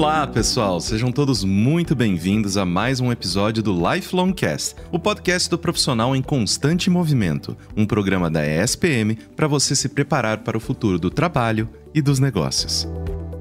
Olá, pessoal! Sejam todos muito bem-vindos a mais um episódio do Lifelong Cast, o podcast do profissional em constante movimento, um programa da ESPM para você se preparar para o futuro do trabalho e dos negócios.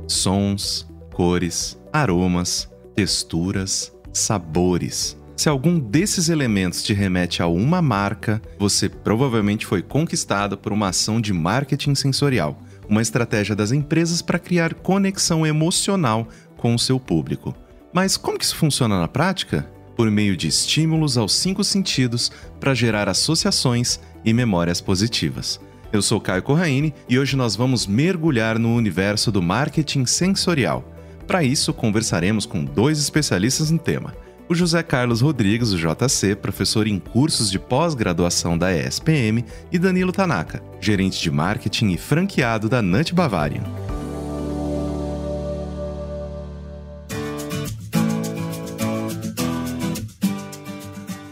Sons, cores, aromas, texturas, sabores. Se algum desses elementos te remete a uma marca, você provavelmente foi conquistado por uma ação de marketing sensorial uma estratégia das empresas para criar conexão emocional com o seu público. Mas como que isso funciona na prática? Por meio de estímulos aos cinco sentidos para gerar associações e memórias positivas. Eu sou Caio Corraine e hoje nós vamos mergulhar no universo do marketing sensorial. Para isso, conversaremos com dois especialistas no tema o José Carlos Rodrigues, o JC, professor em cursos de pós-graduação da ESPM, e Danilo Tanaka, gerente de marketing e franqueado da Nut Bavarian.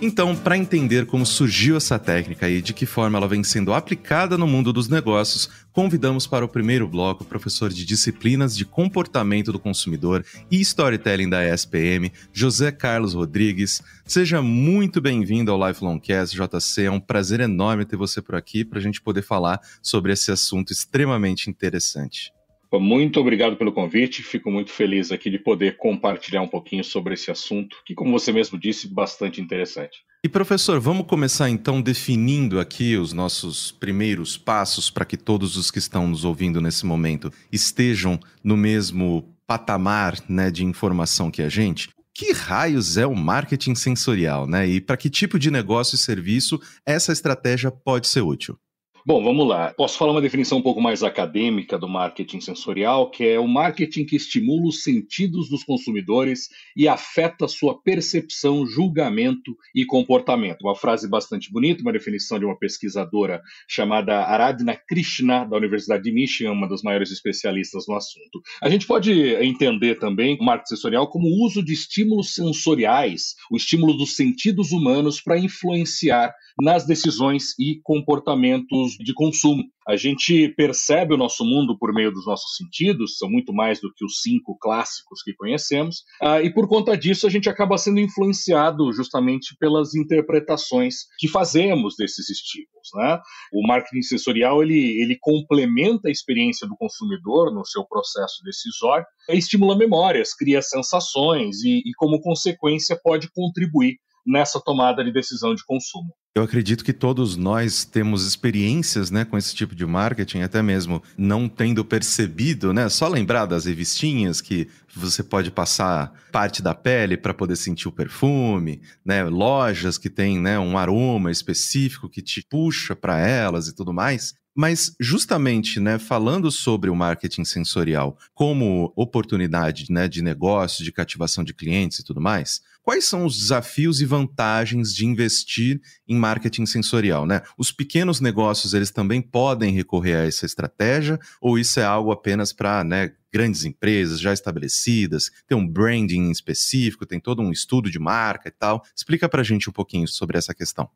Então, para entender como surgiu essa técnica e de que forma ela vem sendo aplicada no mundo dos negócios, convidamos para o primeiro bloco o professor de disciplinas de comportamento do consumidor e storytelling da ESPM, José Carlos Rodrigues. Seja muito bem-vindo ao Lifelong Cast, JC. É um prazer enorme ter você por aqui para a gente poder falar sobre esse assunto extremamente interessante. Muito obrigado pelo convite. Fico muito feliz aqui de poder compartilhar um pouquinho sobre esse assunto, que, como você mesmo disse, bastante interessante. E professor, vamos começar então definindo aqui os nossos primeiros passos para que todos os que estão nos ouvindo nesse momento estejam no mesmo patamar né, de informação que a gente. Que raios é o marketing sensorial, né? E para que tipo de negócio e serviço essa estratégia pode ser útil? Bom, vamos lá. Posso falar uma definição um pouco mais acadêmica do marketing sensorial, que é o marketing que estimula os sentidos dos consumidores e afeta sua percepção, julgamento e comportamento. Uma frase bastante bonita, uma definição de uma pesquisadora chamada Aradhana Krishna, da Universidade de Michigan, uma das maiores especialistas no assunto. A gente pode entender também o marketing sensorial como o uso de estímulos sensoriais, o estímulo dos sentidos humanos para influenciar nas decisões e comportamentos de consumo. A gente percebe o nosso mundo por meio dos nossos sentidos, são muito mais do que os cinco clássicos que conhecemos, uh, e por conta disso a gente acaba sendo influenciado justamente pelas interpretações que fazemos desses estímulos. Né? O marketing sensorial ele, ele complementa a experiência do consumidor no seu processo decisório, estimula memórias, cria sensações e, e como consequência, pode contribuir nessa tomada de decisão de consumo. Eu acredito que todos nós temos experiências né, com esse tipo de marketing, até mesmo não tendo percebido, né? Só lembrar das revistinhas que você pode passar parte da pele para poder sentir o perfume, né? Lojas que têm né, um aroma específico que te puxa para elas e tudo mais. Mas justamente, né, falando sobre o marketing sensorial como oportunidade né, de negócio, de cativação de clientes e tudo mais, quais são os desafios e vantagens de investir em marketing sensorial, né? Os pequenos negócios, eles também podem recorrer a essa estratégia ou isso é algo apenas para, né, grandes empresas já estabelecidas, tem um branding específico, tem todo um estudo de marca e tal. Explica para a gente um pouquinho sobre essa questão.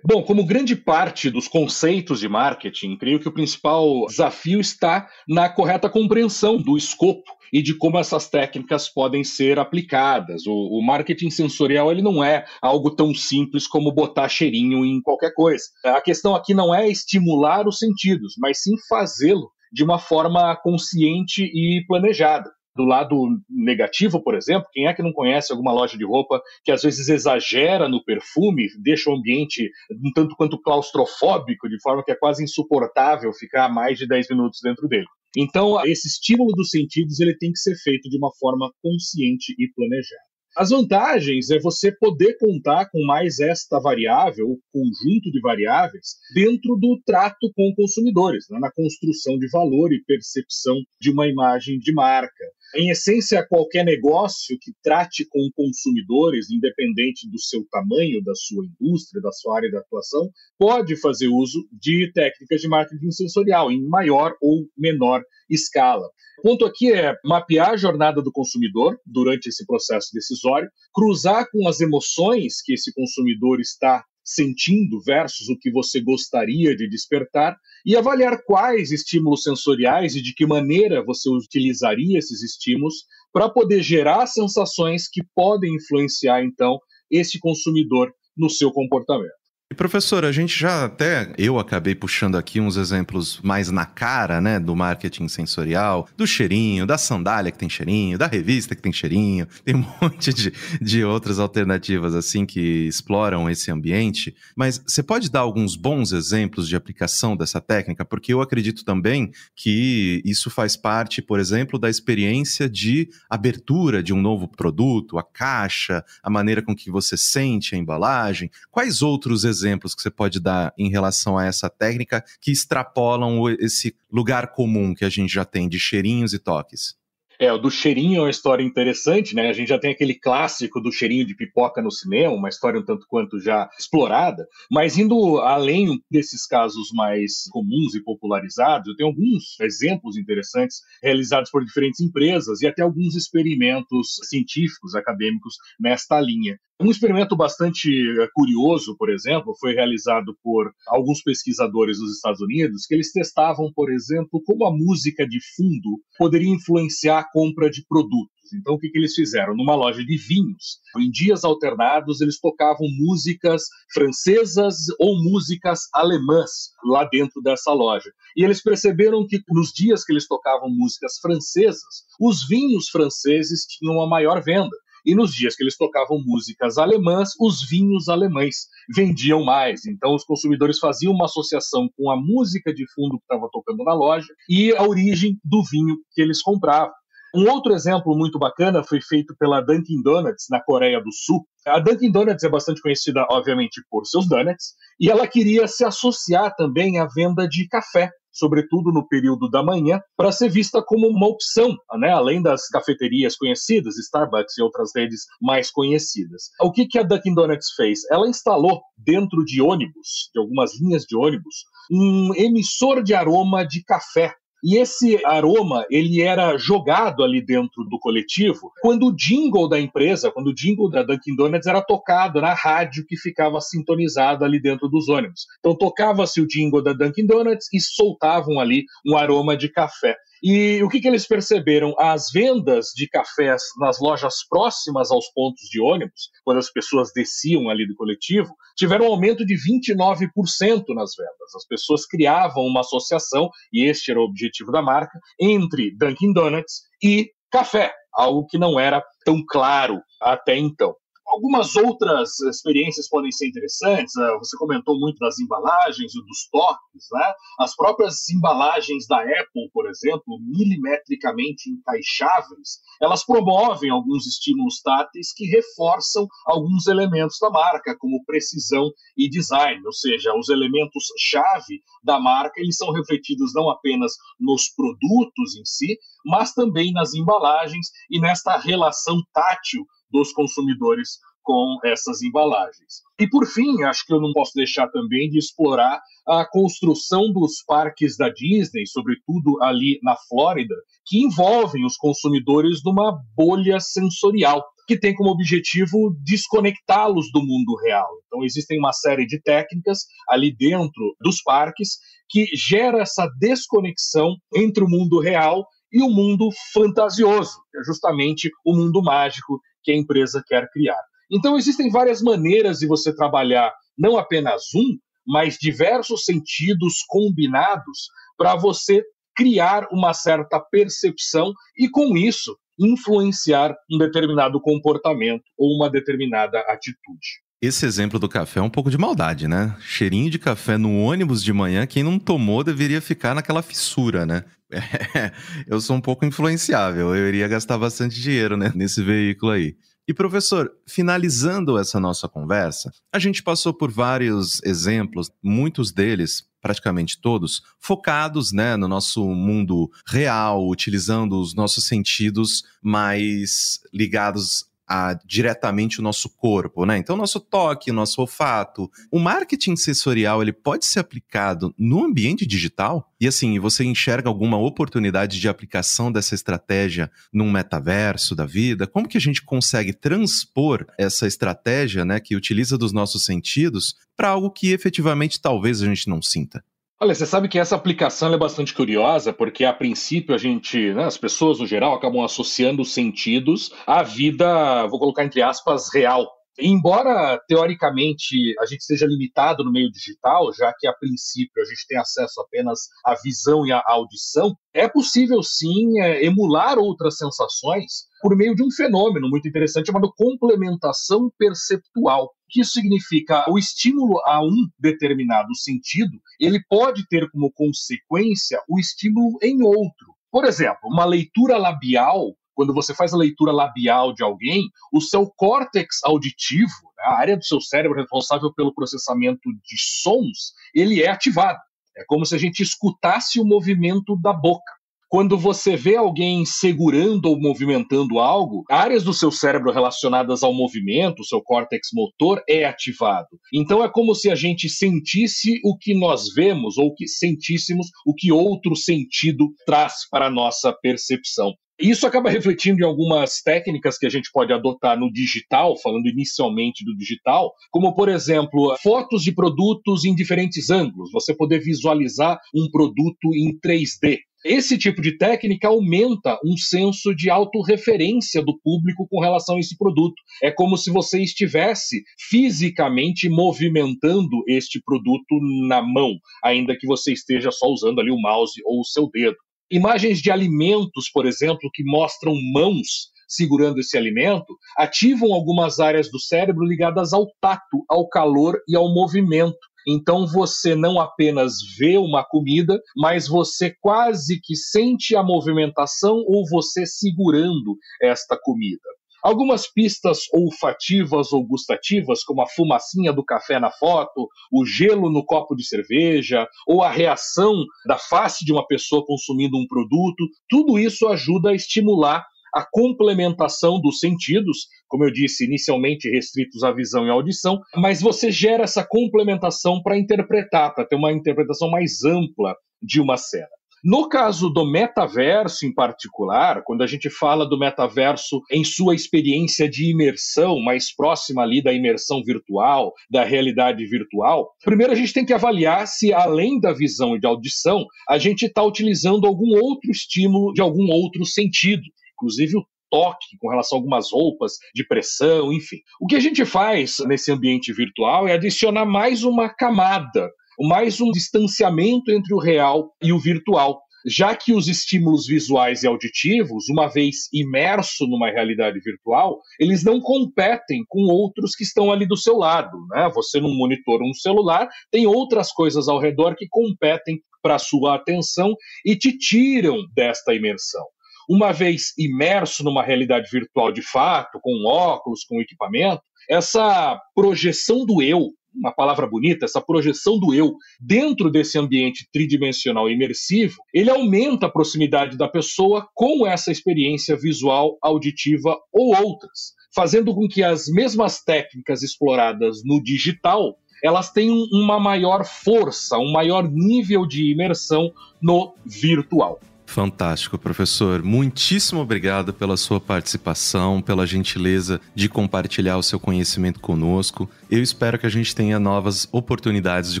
Bom, como grande parte dos conceitos de marketing, creio que o principal desafio está na correta compreensão do escopo e de como essas técnicas podem ser aplicadas. O, o, marketing sensorial ele não é algo tão simples como botar cheirinho em qualquer coisa. A questão aqui não é estimular os sentidos, mas sim fazê-lo de uma forma consciente e planejada do lado negativo, por exemplo, quem é que não conhece alguma loja de roupa que às vezes exagera no perfume, deixa o ambiente um tanto quanto claustrofóbico, de forma que é quase insuportável ficar mais de 10 minutos dentro dele. Então, esse estímulo dos sentidos ele tem que ser feito de uma forma consciente e planejada. As vantagens é você poder contar com mais esta variável, o conjunto de variáveis, dentro do trato com consumidores, né? na construção de valor e percepção de uma imagem de marca. Em essência, qualquer negócio que trate com consumidores, independente do seu tamanho, da sua indústria, da sua área de atuação, pode fazer uso de técnicas de marketing sensorial em maior ou menor escala. O ponto aqui é mapear a jornada do consumidor durante esse processo decisório, cruzar com as emoções que esse consumidor está sentindo versus o que você gostaria de despertar e avaliar quais estímulos sensoriais e de que maneira você utilizaria esses estímulos para poder gerar sensações que podem influenciar então esse consumidor no seu comportamento. E professor, a gente já até eu acabei puxando aqui uns exemplos mais na cara, né, do marketing sensorial, do cheirinho, da sandália que tem cheirinho, da revista que tem cheirinho, tem um monte de, de outras alternativas assim que exploram esse ambiente. Mas você pode dar alguns bons exemplos de aplicação dessa técnica? Porque eu acredito também que isso faz parte, por exemplo, da experiência de abertura de um novo produto, a caixa, a maneira com que você sente a embalagem. Quais outros exemplos exemplos que você pode dar em relação a essa técnica que extrapolam esse lugar comum que a gente já tem de cheirinhos e toques? É, o do cheirinho é uma história interessante, né? A gente já tem aquele clássico do cheirinho de pipoca no cinema, uma história um tanto quanto já explorada, mas indo além desses casos mais comuns e popularizados, eu tenho alguns exemplos interessantes realizados por diferentes empresas e até alguns experimentos científicos, acadêmicos nesta linha. Um experimento bastante eh, curioso, por exemplo, foi realizado por alguns pesquisadores dos Estados Unidos, que eles testavam, por exemplo, como a música de fundo poderia influenciar compra de produtos. Então, o que, que eles fizeram? Numa loja de vinhos, em dias alternados, eles tocavam músicas francesas ou músicas alemãs lá dentro dessa loja. E eles perceberam que nos dias que eles tocavam músicas francesas, os vinhos franceses tinham uma maior venda. E nos dias que eles tocavam músicas alemãs, os vinhos alemães vendiam mais. Então os consumidores faziam uma associação com a música de fundo que estava tocando na loja e a origem do vinho que eles compravam. Um outro exemplo muito bacana foi feito pela Dunkin' Donuts na Coreia do Sul. A Dunkin' Donuts é bastante conhecida, obviamente, por seus donuts, e ela queria se associar também à venda de café sobretudo no período da manhã, para ser vista como uma opção, né? além das cafeterias conhecidas, Starbucks e outras redes mais conhecidas. O que, que a Dunkin' Donuts fez? Ela instalou dentro de ônibus, de algumas linhas de ônibus, um emissor de aroma de café e esse aroma, ele era jogado ali dentro do coletivo quando o jingle da empresa, quando o jingle da Dunkin' Donuts era tocado na rádio que ficava sintonizado ali dentro dos ônibus. Então tocava-se o jingle da Dunkin' Donuts e soltavam ali um aroma de café. E o que, que eles perceberam? As vendas de cafés nas lojas próximas aos pontos de ônibus, quando as pessoas desciam ali do coletivo, tiveram um aumento de 29% nas vendas. As pessoas criavam uma associação, e este era o objetivo da marca, entre Dunkin' Donuts e café, algo que não era tão claro até então. Algumas outras experiências podem ser interessantes. Né? Você comentou muito das embalagens e dos toques, né? As próprias embalagens da Apple, por exemplo, milimetricamente encaixáveis, elas promovem alguns estímulos táteis que reforçam alguns elementos da marca, como precisão e design, ou seja, os elementos chave da marca, eles são refletidos não apenas nos produtos em si, mas também nas embalagens e nesta relação tátil dos consumidores com essas embalagens. E por fim, acho que eu não posso deixar também de explorar a construção dos parques da Disney, sobretudo ali na Flórida, que envolvem os consumidores numa bolha sensorial que tem como objetivo desconectá-los do mundo real. Então existem uma série de técnicas ali dentro dos parques que gera essa desconexão entre o mundo real e o mundo fantasioso, que é justamente o mundo mágico que a empresa quer criar. Então, existem várias maneiras de você trabalhar não apenas um, mas diversos sentidos combinados para você criar uma certa percepção e, com isso, influenciar um determinado comportamento ou uma determinada atitude. Esse exemplo do café é um pouco de maldade, né? Cheirinho de café no ônibus de manhã, quem não tomou deveria ficar naquela fissura, né? Eu sou um pouco influenciável, eu iria gastar bastante dinheiro né, nesse veículo aí. E professor, finalizando essa nossa conversa, a gente passou por vários exemplos, muitos deles, praticamente todos, focados né, no nosso mundo real, utilizando os nossos sentidos mais ligados a diretamente o nosso corpo, né? Então, nosso toque, nosso olfato. O marketing sensorial, ele pode ser aplicado no ambiente digital? E assim, você enxerga alguma oportunidade de aplicação dessa estratégia num metaverso da vida? Como que a gente consegue transpor essa estratégia, né, que utiliza dos nossos sentidos para algo que efetivamente talvez a gente não sinta? Olha, você sabe que essa aplicação é bastante curiosa, porque a princípio a gente, né, as pessoas no geral acabam associando os sentidos à vida, vou colocar entre aspas, real. Embora teoricamente a gente seja limitado no meio digital, já que a princípio a gente tem acesso apenas à visão e à audição, é possível sim é, emular outras sensações por meio de um fenômeno muito interessante chamado complementação perceptual. Que isso significa? O estímulo a um determinado sentido, ele pode ter como consequência o estímulo em outro. Por exemplo, uma leitura labial quando você faz a leitura labial de alguém, o seu córtex auditivo, né, a área do seu cérebro responsável pelo processamento de sons, ele é ativado. É como se a gente escutasse o movimento da boca. Quando você vê alguém segurando ou movimentando algo, áreas do seu cérebro relacionadas ao movimento, o seu córtex motor, é ativado. Então é como se a gente sentisse o que nós vemos ou que sentíssemos o que outro sentido traz para a nossa percepção. Isso acaba refletindo em algumas técnicas que a gente pode adotar no digital, falando inicialmente do digital, como, por exemplo, fotos de produtos em diferentes ângulos, você poder visualizar um produto em 3D. Esse tipo de técnica aumenta um senso de autorreferência do público com relação a esse produto. É como se você estivesse fisicamente movimentando este produto na mão, ainda que você esteja só usando ali o mouse ou o seu dedo. Imagens de alimentos, por exemplo, que mostram mãos segurando esse alimento, ativam algumas áreas do cérebro ligadas ao tato, ao calor e ao movimento. Então você não apenas vê uma comida, mas você quase que sente a movimentação ou você segurando esta comida. Algumas pistas olfativas ou gustativas, como a fumacinha do café na foto, o gelo no copo de cerveja, ou a reação da face de uma pessoa consumindo um produto, tudo isso ajuda a estimular a complementação dos sentidos, como eu disse, inicialmente restritos à visão e à audição, mas você gera essa complementação para interpretar, para ter uma interpretação mais ampla de uma cena. No caso do metaverso em particular, quando a gente fala do metaverso em sua experiência de imersão, mais próxima ali da imersão virtual, da realidade virtual, primeiro a gente tem que avaliar se, além da visão e da audição, a gente está utilizando algum outro estímulo de algum outro sentido, inclusive o toque com relação a algumas roupas de pressão, enfim. O que a gente faz nesse ambiente virtual é adicionar mais uma camada mais um distanciamento entre o real e o virtual, já que os estímulos visuais e auditivos, uma vez imerso numa realidade virtual, eles não competem com outros que estão ali do seu lado. Né? Você num monitor ou um celular tem outras coisas ao redor que competem para a sua atenção e te tiram desta imersão. Uma vez imerso numa realidade virtual de fato, com óculos, com equipamento, essa projeção do eu uma palavra bonita, essa projeção do eu dentro desse ambiente tridimensional imersivo, ele aumenta a proximidade da pessoa com essa experiência visual, auditiva ou outras, fazendo com que as mesmas técnicas exploradas no digital elas tenham uma maior força, um maior nível de imersão no virtual. Fantástico, professor. Muitíssimo obrigado pela sua participação, pela gentileza de compartilhar o seu conhecimento conosco. Eu espero que a gente tenha novas oportunidades de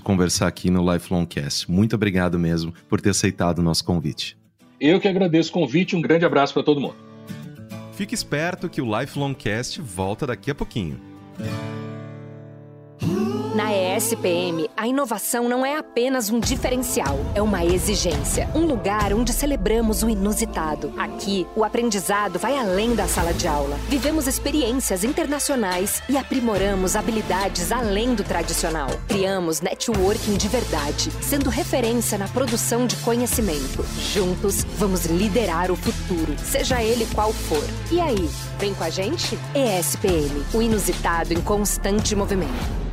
conversar aqui no Lifelong Cast. Muito obrigado mesmo por ter aceitado o nosso convite. Eu que agradeço o convite. Um grande abraço para todo mundo. Fique esperto que o Lifelong Cast volta daqui a pouquinho. Na ESPM, a inovação não é apenas um diferencial, é uma exigência. Um lugar onde celebramos o inusitado. Aqui, o aprendizado vai além da sala de aula. Vivemos experiências internacionais e aprimoramos habilidades além do tradicional. Criamos networking de verdade, sendo referência na produção de conhecimento. Juntos, vamos liderar o futuro, seja ele qual for. E aí, vem com a gente? ESPM, o inusitado em constante movimento.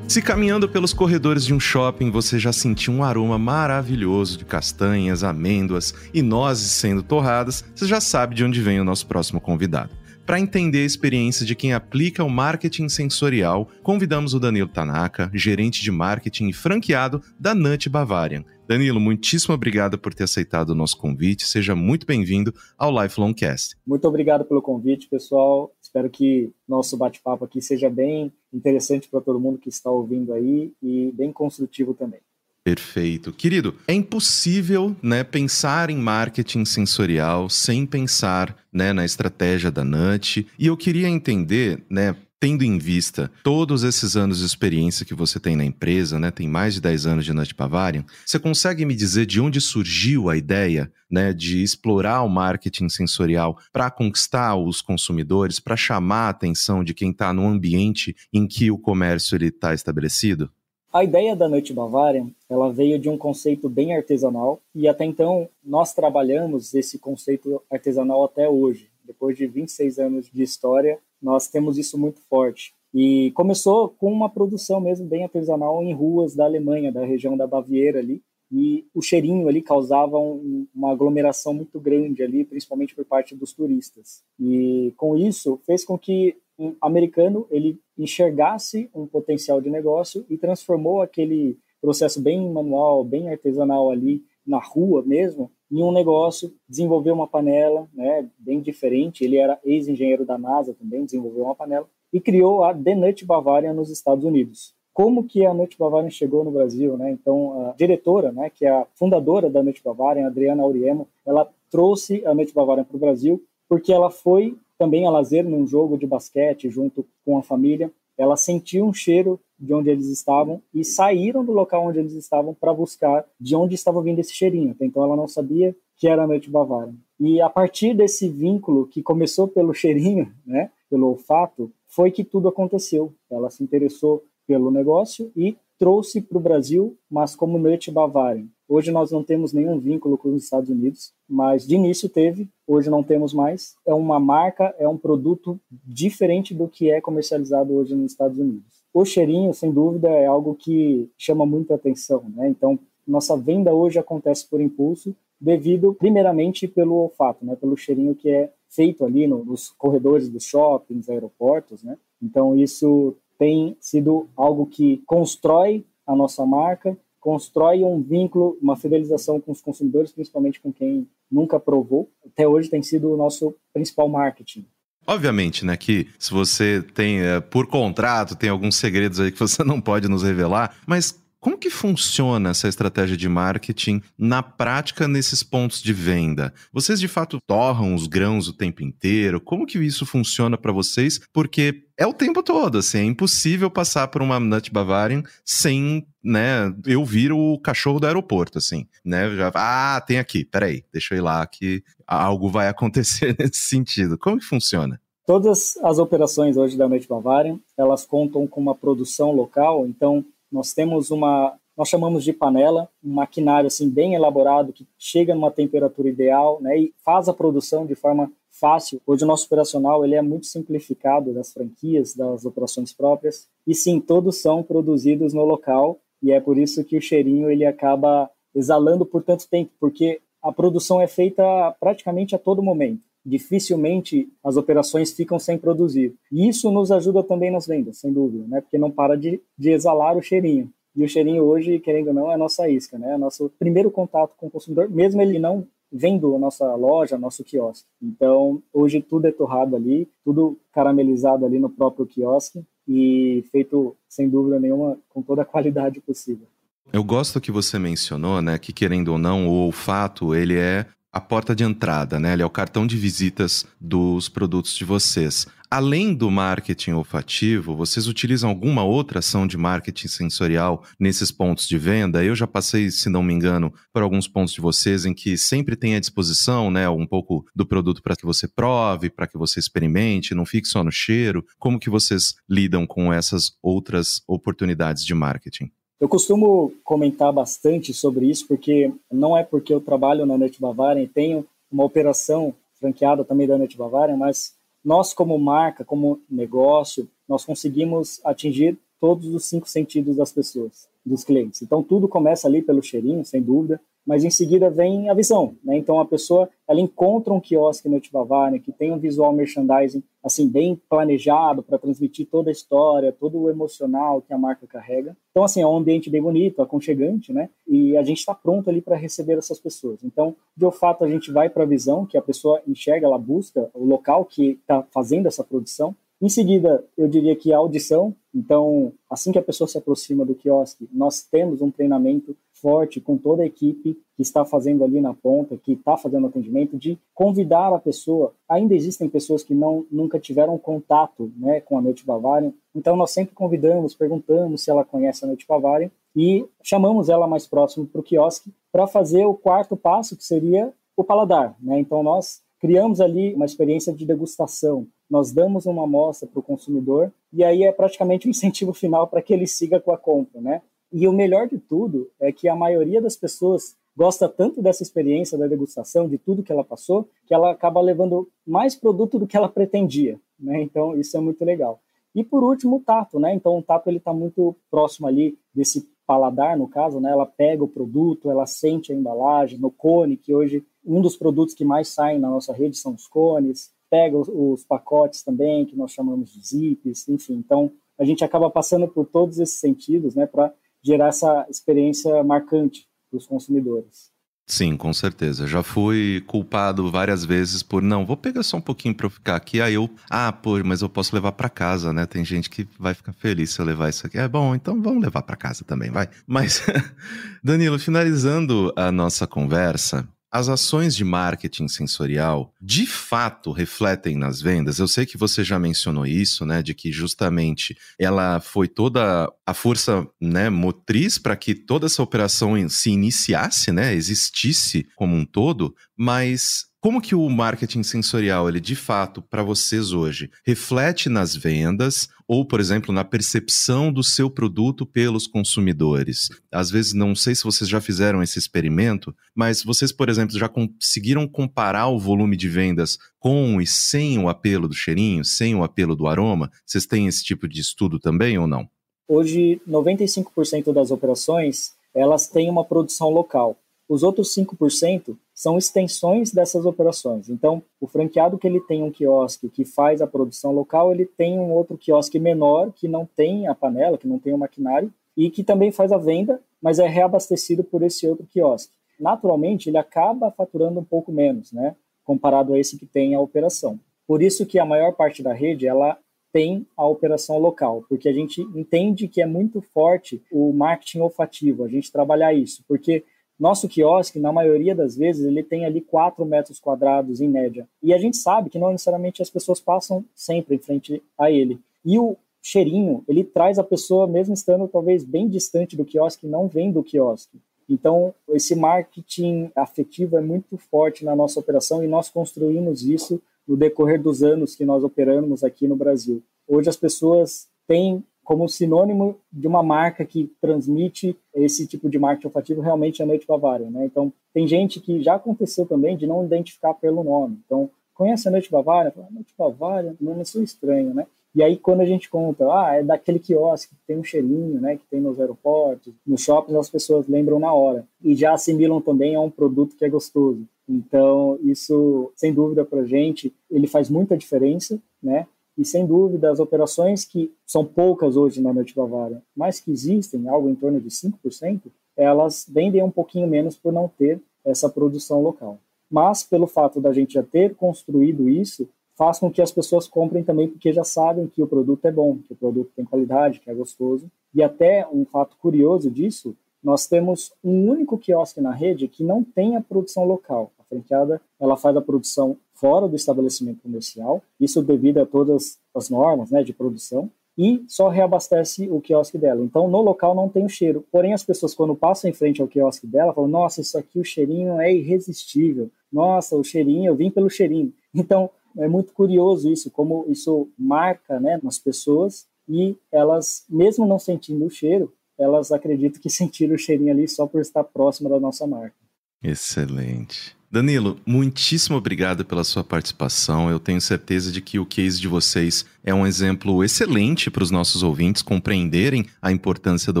Se caminhando pelos corredores de um shopping você já sentiu um aroma maravilhoso de castanhas, amêndoas e nozes sendo torradas, você já sabe de onde vem o nosso próximo convidado. Para entender a experiência de quem aplica o marketing sensorial, convidamos o Danilo Tanaka, gerente de marketing e franqueado da Nut Bavarian. Danilo, muitíssimo obrigado por ter aceitado o nosso convite. Seja muito bem-vindo ao Lifelong Cast. Muito obrigado pelo convite, pessoal. Espero que nosso bate-papo aqui seja bem interessante para todo mundo que está ouvindo aí e bem construtivo também. Perfeito. Querido, é impossível né, pensar em marketing sensorial sem pensar né, na estratégia da NUT. E eu queria entender, né, tendo em vista todos esses anos de experiência que você tem na empresa, né, tem mais de 10 anos de Nut Bavarian, você consegue me dizer de onde surgiu a ideia né, de explorar o marketing sensorial para conquistar os consumidores, para chamar a atenção de quem está no ambiente em que o comércio está estabelecido? A ideia da Noite Bavarian, ela veio de um conceito bem artesanal e até então nós trabalhamos esse conceito artesanal até hoje. Depois de 26 anos de história, nós temos isso muito forte. E começou com uma produção mesmo bem artesanal em ruas da Alemanha, da região da Baviera ali, e o cheirinho ali causava um, uma aglomeração muito grande ali, principalmente por parte dos turistas. E com isso fez com que um americano ele enxergasse um potencial de negócio e transformou aquele processo bem manual, bem artesanal ali na rua mesmo, em um negócio, desenvolveu uma panela, né, bem diferente. Ele era ex-engenheiro da NASA também, desenvolveu uma panela e criou a The Nut Bavarian nos Estados Unidos. Como que a Nut Bavarian chegou no Brasil, né? Então, a diretora, né, que é a fundadora da Nut Bavarian, Adriana Auriemo, ela trouxe a Nut Bavarian para o Brasil porque ela foi também a lazer num jogo de basquete junto com a família. Ela sentiu um cheiro de onde eles estavam e saíram do local onde eles estavam para buscar de onde estava vindo esse cheirinho. Então ela não sabia que era a noite bavária. E a partir desse vínculo que começou pelo cheirinho, né, pelo olfato, foi que tudo aconteceu. Ela se interessou pelo negócio e trouxe para o Brasil, mas como noite bavária. Hoje nós não temos nenhum vínculo com os Estados Unidos, mas de início teve, hoje não temos mais. É uma marca, é um produto diferente do que é comercializado hoje nos Estados Unidos. O cheirinho, sem dúvida, é algo que chama muita atenção, né? Então, nossa venda hoje acontece por impulso, devido primeiramente pelo olfato, né? Pelo cheirinho que é feito ali no, nos corredores dos shoppings, aeroportos, né? Então, isso tem sido algo que constrói a nossa marca, constrói um vínculo, uma fidelização com os consumidores, principalmente com quem nunca provou. Até hoje tem sido o nosso principal marketing. Obviamente, né, que se você tem, é, por contrato, tem alguns segredos aí que você não pode nos revelar, mas como que funciona essa estratégia de marketing na prática nesses pontos de venda? Vocês de fato torram os grãos o tempo inteiro? Como que isso funciona para vocês? Porque é o tempo todo, assim, é impossível passar por uma Nut Bavarian sem, né, eu vir o cachorro do aeroporto, assim, né, já, ah, tem aqui, peraí, deixa eu ir lá que algo vai acontecer nesse sentido. Como que funciona? Todas as operações hoje da Nut Bavarian, elas contam com uma produção local, então nós temos uma, nós chamamos de panela, um maquinário assim bem elaborado que chega numa temperatura ideal, né, e faz a produção de forma fácil. Hoje o nosso operacional ele é muito simplificado das franquias, das operações próprias, e sim, todos são produzidos no local, e é por isso que o cheirinho ele acaba exalando por tanto tempo, porque a produção é feita praticamente a todo momento dificilmente as operações ficam sem produzir. E isso nos ajuda também nas vendas, sem dúvida, né? Porque não para de, de exalar o cheirinho. E o cheirinho hoje, querendo ou não, é a nossa isca, né? É nosso primeiro contato com o consumidor, mesmo ele não vendo a nossa loja, nosso quiosque. Então, hoje tudo é torrado ali, tudo caramelizado ali no próprio quiosque e feito, sem dúvida nenhuma, com toda a qualidade possível. Eu gosto que você mencionou, né, que querendo ou não, o olfato, ele é a porta de entrada, né? Ele é o cartão de visitas dos produtos de vocês. Além do marketing olfativo, vocês utilizam alguma outra ação de marketing sensorial nesses pontos de venda? Eu já passei, se não me engano, por alguns pontos de vocês em que sempre tem à disposição, né, um pouco do produto para que você prove, para que você experimente, não fique só no cheiro. Como que vocês lidam com essas outras oportunidades de marketing? Eu costumo comentar bastante sobre isso, porque não é porque eu trabalho na Net Bavarian e tenho uma operação franqueada também da Net Bavarian, mas nós como marca, como negócio, nós conseguimos atingir todos os cinco sentidos das pessoas, dos clientes. Então tudo começa ali pelo cheirinho, sem dúvida, mas em seguida vem a visão, né? Então a pessoa ela encontra um quiosque no Bavaria que tem um visual merchandising assim bem planejado para transmitir toda a história, todo o emocional que a marca carrega. Então assim é um ambiente bem bonito, aconchegante, né? E a gente está pronto ali para receber essas pessoas. Então de fato a gente vai para a visão que a pessoa enxerga, ela busca o local que está fazendo essa produção em seguida, eu diria que a audição. Então, assim que a pessoa se aproxima do quiosque, nós temos um treinamento forte com toda a equipe que está fazendo ali na ponta, que está fazendo atendimento, de convidar a pessoa. Ainda existem pessoas que não nunca tiveram contato né, com a Noite Bavarian, então nós sempre convidamos, perguntamos se ela conhece a Noite Bavarian e chamamos ela mais próximo para o quiosque para fazer o quarto passo, que seria o paladar. Né? Então nós criamos ali uma experiência de degustação, nós damos uma amostra para o consumidor e aí é praticamente um incentivo final para que ele siga com a compra, né? E o melhor de tudo é que a maioria das pessoas gosta tanto dessa experiência da degustação, de tudo que ela passou, que ela acaba levando mais produto do que ela pretendia, né? Então isso é muito legal. E por último, o tato, né? Então o tato ele está muito próximo ali desse paladar, no caso, né? Ela pega o produto, ela sente a embalagem, no cone, que hoje um dos produtos que mais saem na nossa rede são os cones pega os, os pacotes também, que nós chamamos de zips, enfim. Então, a gente acaba passando por todos esses sentidos, né, para gerar essa experiência marcante para os consumidores. Sim, com certeza. Já fui culpado várias vezes por não, vou pegar só um pouquinho para eu ficar aqui. Aí eu, ah, pô, mas eu posso levar para casa, né? Tem gente que vai ficar feliz se eu levar isso aqui. É bom, então vamos levar para casa também, vai. Mas Danilo, finalizando a nossa conversa, as ações de marketing sensorial de fato refletem nas vendas? Eu sei que você já mencionou isso, né, de que justamente ela foi toda a força, né, motriz para que toda essa operação se iniciasse, né, existisse como um todo, mas como que o marketing sensorial, ele de fato, para vocês hoje, reflete nas vendas ou, por exemplo, na percepção do seu produto pelos consumidores? Às vezes, não sei se vocês já fizeram esse experimento, mas vocês, por exemplo, já conseguiram comparar o volume de vendas com e sem o apelo do cheirinho, sem o apelo do aroma? Vocês têm esse tipo de estudo também ou não? Hoje, 95% das operações, elas têm uma produção local. Os outros 5% são extensões dessas operações. Então, o franqueado que ele tem um quiosque que faz a produção local, ele tem um outro quiosque menor que não tem a panela, que não tem o maquinário e que também faz a venda, mas é reabastecido por esse outro quiosque. Naturalmente, ele acaba faturando um pouco menos, né, comparado a esse que tem a operação. Por isso que a maior parte da rede, ela tem a operação local, porque a gente entende que é muito forte o marketing olfativo, a gente trabalhar isso, porque nosso quiosque, na maioria das vezes, ele tem ali 4 metros quadrados em média. E a gente sabe que não necessariamente as pessoas passam sempre em frente a ele. E o cheirinho, ele traz a pessoa, mesmo estando talvez bem distante do quiosque, não vem do quiosque. Então, esse marketing afetivo é muito forte na nossa operação e nós construímos isso no decorrer dos anos que nós operamos aqui no Brasil. Hoje as pessoas têm como sinônimo de uma marca que transmite esse tipo de marketing olfativo realmente a Noite Bavária, né? Então, tem gente que já aconteceu também de não identificar pelo nome. Então, conhece a Noite Bavária? Fala, Noite Bavária, não é estranho, né? E aí, quando a gente conta, ah, é daquele quiosque que tem um cheirinho, né, que tem nos aeroportos, nos shoppings, as pessoas lembram na hora. E já assimilam também a um produto que é gostoso. Então, isso, sem dúvida, para a gente, ele faz muita diferença, né? E, sem dúvida, as operações que são poucas hoje na Noite Bavária, mas que existem, algo em torno de 5%, elas vendem um pouquinho menos por não ter essa produção local. Mas, pelo fato da gente já ter construído isso, faz com que as pessoas comprem também porque já sabem que o produto é bom, que o produto tem qualidade, que é gostoso. E até um fato curioso disso, nós temos um único quiosque na rede que não tem a produção local. A franqueada, ela faz a produção fora do estabelecimento comercial, isso devido a todas as normas né, de produção, e só reabastece o quiosque dela. Então, no local não tem o cheiro. Porém, as pessoas, quando passam em frente ao quiosque dela, falam: Nossa, isso aqui, o cheirinho é irresistível. Nossa, o cheirinho, eu vim pelo cheirinho. Então, é muito curioso isso, como isso marca né, nas pessoas e elas, mesmo não sentindo o cheiro, elas acreditam que sentiram o cheirinho ali só por estar próximo da nossa marca. Excelente. Danilo, muitíssimo obrigado pela sua participação. Eu tenho certeza de que o case de vocês é um exemplo excelente para os nossos ouvintes compreenderem a importância do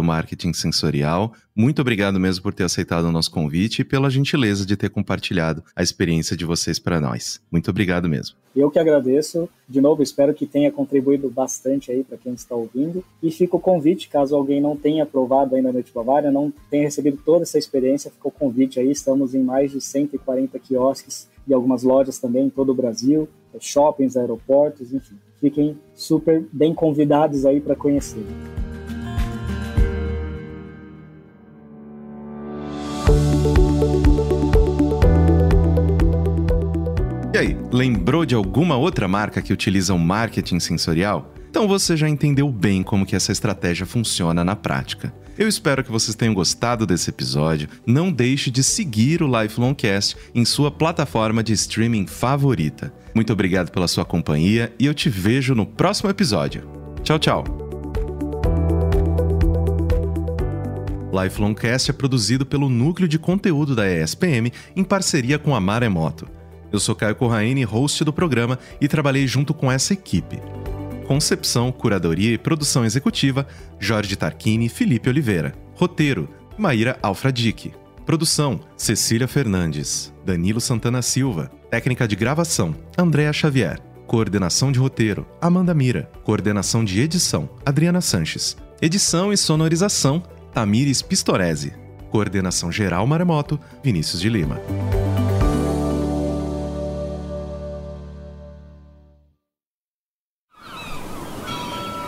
marketing sensorial. Muito obrigado mesmo por ter aceitado o nosso convite e pela gentileza de ter compartilhado a experiência de vocês para nós. Muito obrigado mesmo. Eu que agradeço. De novo, espero que tenha contribuído bastante aí para quem está ouvindo. E fica o convite, caso alguém não tenha provado ainda a Noite Bavária, não tenha recebido toda essa experiência, fica o convite aí. Estamos em mais de 140 quiosques e algumas lojas também em todo o Brasil, shoppings, aeroportos, enfim. Fiquem super bem convidados aí para conhecer. Lembrou de alguma outra marca que utiliza o marketing sensorial? Então você já entendeu bem como que essa estratégia funciona na prática. Eu espero que vocês tenham gostado desse episódio. Não deixe de seguir o Lifelong Cast em sua plataforma de streaming favorita. Muito obrigado pela sua companhia e eu te vejo no próximo episódio. Tchau, tchau. Lifelong Cast é produzido pelo núcleo de conteúdo da ESPM em parceria com a Maremoto. Eu sou Caio Corraine, host do programa, e trabalhei junto com essa equipe. Concepção, curadoria e produção executiva: Jorge Tarquini e Felipe Oliveira. Roteiro: Maíra Alfradique. Produção: Cecília Fernandes. Danilo Santana Silva. Técnica de gravação: Andréa Xavier. Coordenação de roteiro: Amanda Mira. Coordenação de edição: Adriana Sanches. Edição e sonorização: Tamires Pistorese. Coordenação geral Maremoto: Vinícius de Lima.